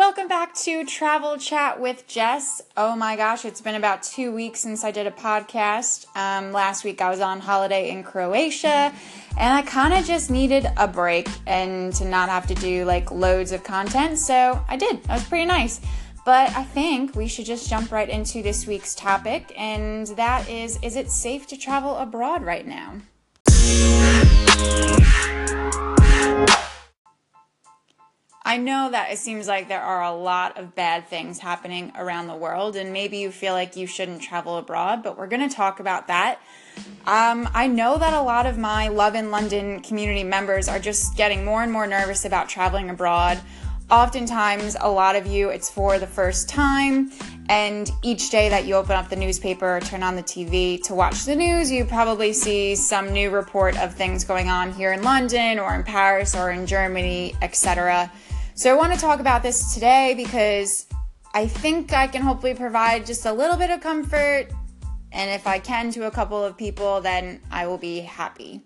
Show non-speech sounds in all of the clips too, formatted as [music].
Welcome back to Travel Chat with Jess. Oh my gosh, it's been about two weeks since I did a podcast. Um, last week I was on holiday in Croatia and I kind of just needed a break and to not have to do like loads of content. So I did. That was pretty nice. But I think we should just jump right into this week's topic, and that is Is it safe to travel abroad right now? I know that it seems like there are a lot of bad things happening around the world, and maybe you feel like you shouldn't travel abroad, but we're going to talk about that. Um, I know that a lot of my Love and London community members are just getting more and more nervous about traveling abroad. Oftentimes, a lot of you, it's for the first time, and each day that you open up the newspaper or turn on the TV to watch the news, you probably see some new report of things going on here in London or in Paris or in Germany, etc. So I want to talk about this today because I think I can hopefully provide just a little bit of comfort. And if I can to a couple of people, then I will be happy.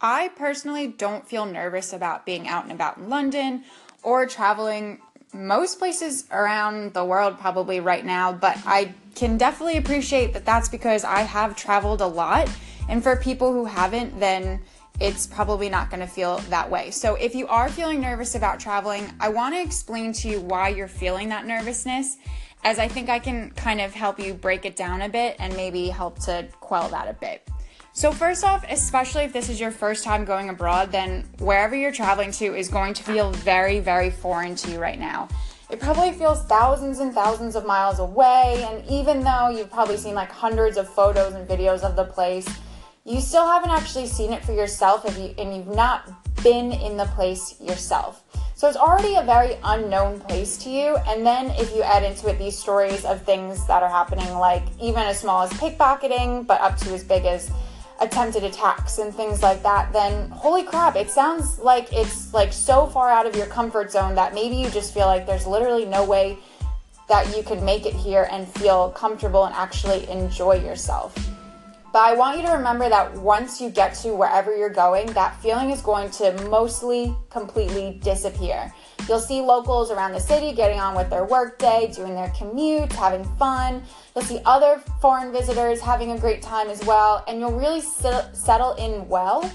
I personally don't feel nervous about being out and about in London or traveling most places around the world probably right now, but I can definitely appreciate that that's because I have traveled a lot. And for people who haven't, then it's probably not going to feel that way. So, if you are feeling nervous about traveling, I want to explain to you why you're feeling that nervousness, as I think I can kind of help you break it down a bit and maybe help to quell that a bit. So, first off, especially if this is your first time going abroad, then wherever you're traveling to is going to feel very, very foreign to you right now. It probably feels thousands and thousands of miles away, and even though you've probably seen like hundreds of photos and videos of the place, you still haven't actually seen it for yourself if you, and you've not been in the place yourself. So it's already a very unknown place to you. And then if you add into it these stories of things that are happening, like even as small as pickpocketing, but up to as big as attempted attacks and things like that, then holy crap, it sounds like it's like so far out of your comfort zone that maybe you just feel like there's literally no way that you could make it here and feel comfortable and actually enjoy yourself. But I want you to remember that once you get to wherever you're going, that feeling is going to mostly completely disappear. You'll see locals around the city getting on with their workday, doing their commute, having fun. You'll see other foreign visitors having a great time as well, and you'll really settle in well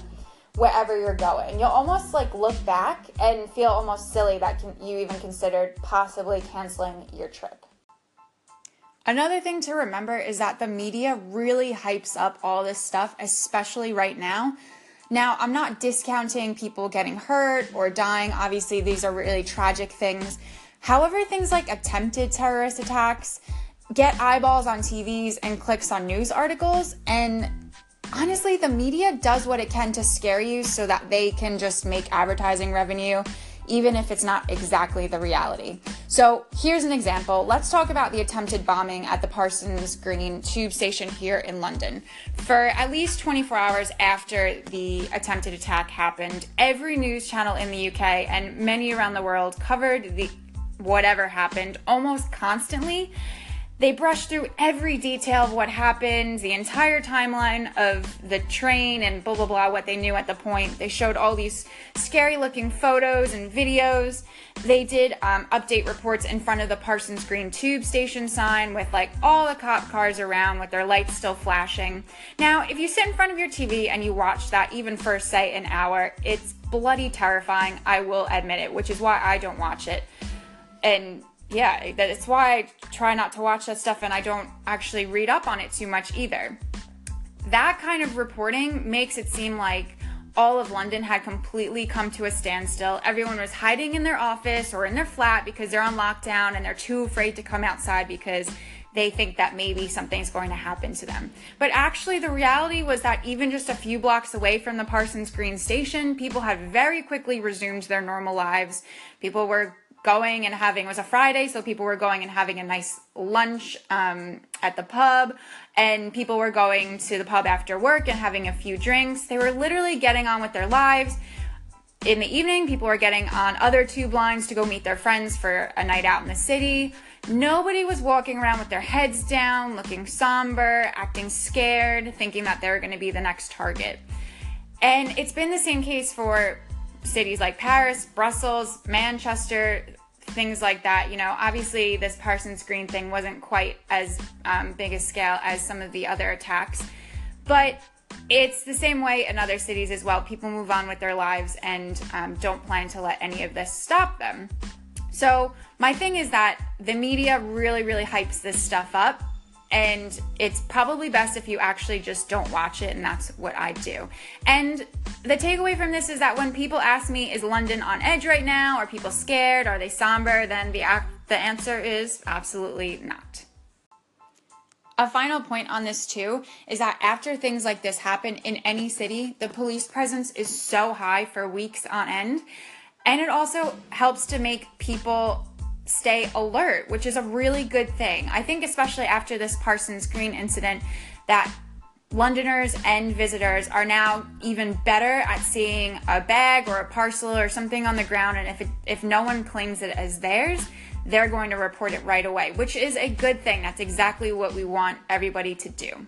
wherever you're going. You'll almost like look back and feel almost silly that you even considered possibly canceling your trip. Another thing to remember is that the media really hypes up all this stuff, especially right now. Now, I'm not discounting people getting hurt or dying. Obviously, these are really tragic things. However, things like attempted terrorist attacks get eyeballs on TVs and clicks on news articles. And honestly, the media does what it can to scare you so that they can just make advertising revenue even if it's not exactly the reality. So here's an example. Let's talk about the attempted bombing at the Parsons Green tube station here in London. For at least 24 hours after the attempted attack happened, every news channel in the UK and many around the world covered the whatever happened almost constantly they brushed through every detail of what happened, the entire timeline of the train and blah, blah, blah, what they knew at the point. They showed all these scary looking photos and videos. They did um, update reports in front of the Parsons Green tube station sign with like all the cop cars around with their lights still flashing. Now, if you sit in front of your TV and you watch that even for, say, an hour, it's bloody terrifying. I will admit it, which is why I don't watch it. And yeah, that's why I try not to watch that stuff and I don't actually read up on it too much either. That kind of reporting makes it seem like all of London had completely come to a standstill. Everyone was hiding in their office or in their flat because they're on lockdown and they're too afraid to come outside because they think that maybe something's going to happen to them. But actually, the reality was that even just a few blocks away from the Parsons Green station, people had very quickly resumed their normal lives. People were going and having it was a Friday, so people were going and having a nice lunch um, at the pub, and people were going to the pub after work and having a few drinks. They were literally getting on with their lives. In the evening, people were getting on other tube lines to go meet their friends for a night out in the city. Nobody was walking around with their heads down, looking somber, acting scared, thinking that they were going to be the next target. And it's been the same case for cities like Paris, Brussels, Manchester, things like that. You know, obviously, this Parsons Green thing wasn't quite as um, big a scale as some of the other attacks, but it's the same way in other cities as well. People move on with their lives and um, don't plan to let any of this stop them. So, my thing is that the media really, really hypes this stuff up. And it's probably best if you actually just don't watch it, and that's what I do. And the takeaway from this is that when people ask me, is London on edge right now? Are people scared? Are they somber? Then the, the answer is absolutely not. A final point on this, too, is that after things like this happen in any city, the police presence is so high for weeks on end. And it also helps to make people stay alert, which is a really good thing. I think, especially after this Parsons Green incident, that Londoners and visitors are now even better at seeing a bag or a parcel or something on the ground, and if it, if no one claims it as theirs, they're going to report it right away, which is a good thing. That's exactly what we want everybody to do.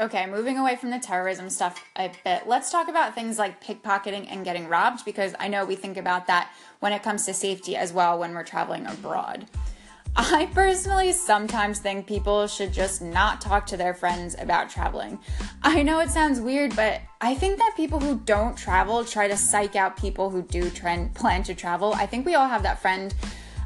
Okay, moving away from the terrorism stuff a bit, let's talk about things like pickpocketing and getting robbed because I know we think about that when it comes to safety as well when we're traveling abroad. [laughs] I personally sometimes think people should just not talk to their friends about traveling. I know it sounds weird, but I think that people who don't travel try to psych out people who do trend, plan to travel. I think we all have that friend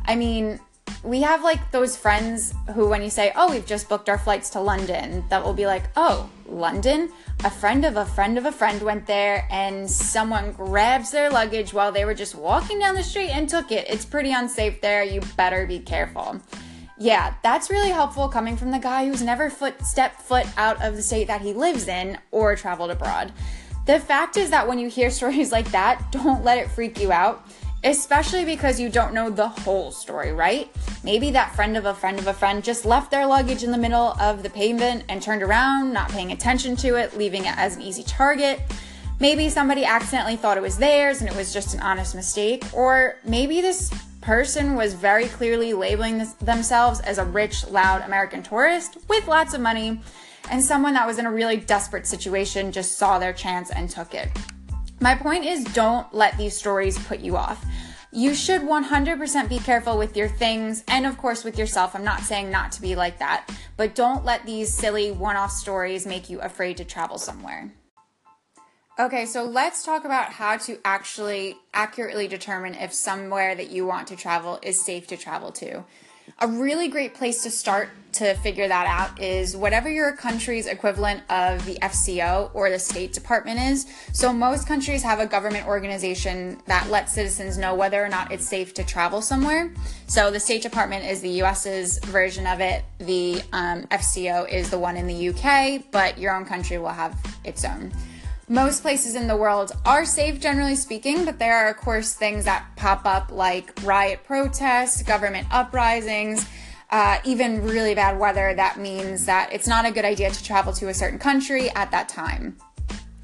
I mean, we have like those friends who, when you say, Oh, we've just booked our flights to London, that will be like, Oh, London? A friend of a friend of a friend went there and someone grabs their luggage while they were just walking down the street and took it. It's pretty unsafe there. You better be careful. Yeah, that's really helpful coming from the guy who's never foot stepped foot out of the state that he lives in or traveled abroad. The fact is that when you hear [laughs] stories like that, don't let it freak you out especially because you don't know the whole story, right? Maybe that friend of a friend of a friend just left their luggage in the middle of the pavement and turned around, not paying attention to it, leaving it as an easy target. Maybe somebody accidentally thought it was theirs and it was just an honest mistake. Or maybe this person was very clearly labeling this, themselves as a rich, loud American tourist with lots of money, and someone that was in a really desperate situation just saw their chance and took it. My point is don't let these stories put you off. You should 100% be careful with your things and, of course, with yourself. I'm not saying not to be like that, but don't let these silly one off stories make you afraid to travel somewhere. Okay, so let's talk about how to actually accurately determine if somewhere that you want to travel is safe to travel to. A really great place to start to figure that out is whatever your country's equivalent of the FCO or the State Department is. So, most countries have a government organization that lets citizens know whether or not it's safe to travel somewhere. So, the State Department is the US's version of it, the um, FCO is the one in the UK, but your own country will have its own most places in the world are safe, generally speaking, but there are, of course, things that pop up like riot protests, government uprisings, uh, even really bad weather. That means that it's not a good idea to travel to a certain country at that time.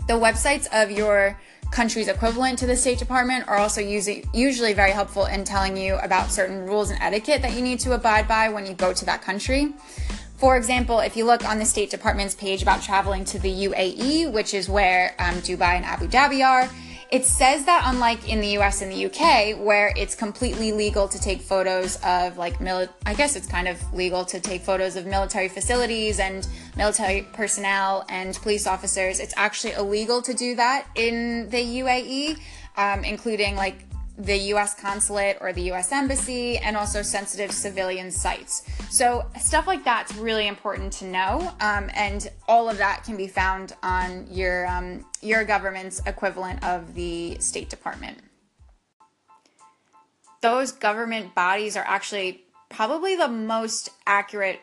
The websites of your country's equivalent to the State Department are also usually, usually very helpful in telling you about certain rules and etiquette that you need to abide by when you go to that country. For example, if you look on the State Department's page about traveling to the UAE, which is where um, Dubai and Abu Dhabi are, it says that unlike in the US and the UK, where it's completely legal to take photos of like mili- I guess it's kind of legal to take photos of military facilities and military personnel and police officers, it's actually illegal to do that in the UAE, um, including like the US consulate or the US embassy, and also sensitive civilian sites. So, stuff like that's really important to know, um, and all of that can be found on your, um, your government's equivalent of the State Department. Those government bodies are actually probably the most accurate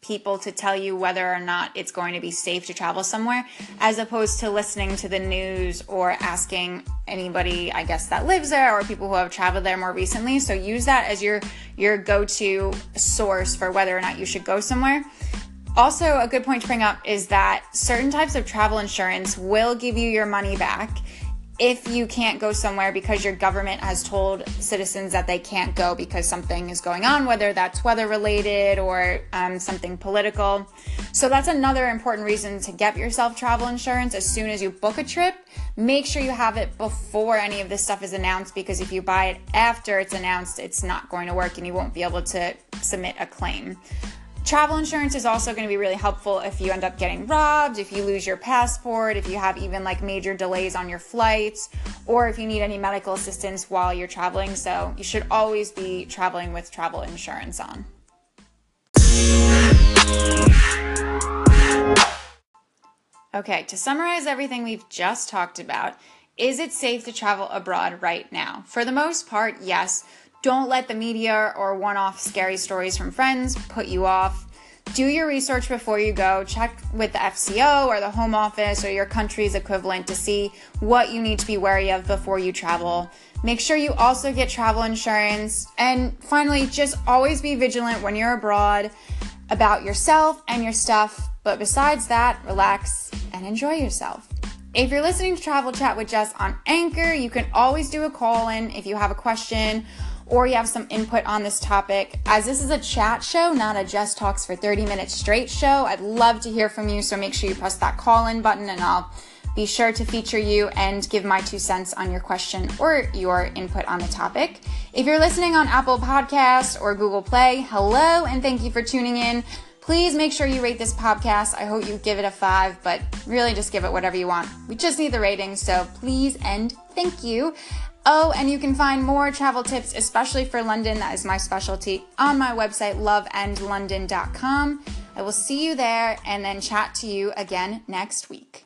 people to tell you whether or not it's going to be safe to travel somewhere as opposed to listening to the news or asking anybody I guess that lives there or people who have traveled there more recently. So use that as your your go-to source for whether or not you should go somewhere. Also a good point to bring up is that certain types of travel insurance will give you your money back if you can't go somewhere because your government has told citizens that they can't go because something is going on, whether that's weather related or um, something political. So that's another important reason to get yourself travel insurance as soon as you book a trip. Make sure you have it before any of this stuff is announced because if you buy it after it's announced, it's not going to work and you won't be able to submit a claim. Travel insurance is also going to be really helpful if you end up getting robbed, if you lose your passport, if you have even like major delays on your flights, or if you need any medical assistance while you're traveling. So you should always be traveling with travel insurance on. Okay, to summarize everything we've just talked about, is it safe to travel abroad right now? For the most part, yes. Don't let the media or one off scary stories from friends put you off. Do your research before you go. Check with the FCO or the Home Office or your country's equivalent to see what you need to be wary of before you travel. Make sure you also get travel insurance. And finally, just always be vigilant when you're abroad about yourself and your stuff. But besides that, relax and enjoy yourself. If you're listening to Travel Chat with Jess on Anchor, you can always do a call in if you have a question or you have some input on this topic. As this is a chat show, not a Just Talks for 30 minutes straight show, I'd love to hear from you. So make sure you press that call in button and I'll be sure to feature you and give my two cents on your question or your input on the topic. If you're listening on Apple Podcasts or Google Play, hello and thank you for tuning in. Please make sure you rate this podcast. I hope you give it a five, but really just give it whatever you want. We just need the ratings, so please and thank you. Oh, and you can find more travel tips, especially for London, that is my specialty, on my website, loveandlondon.com. I will see you there and then chat to you again next week.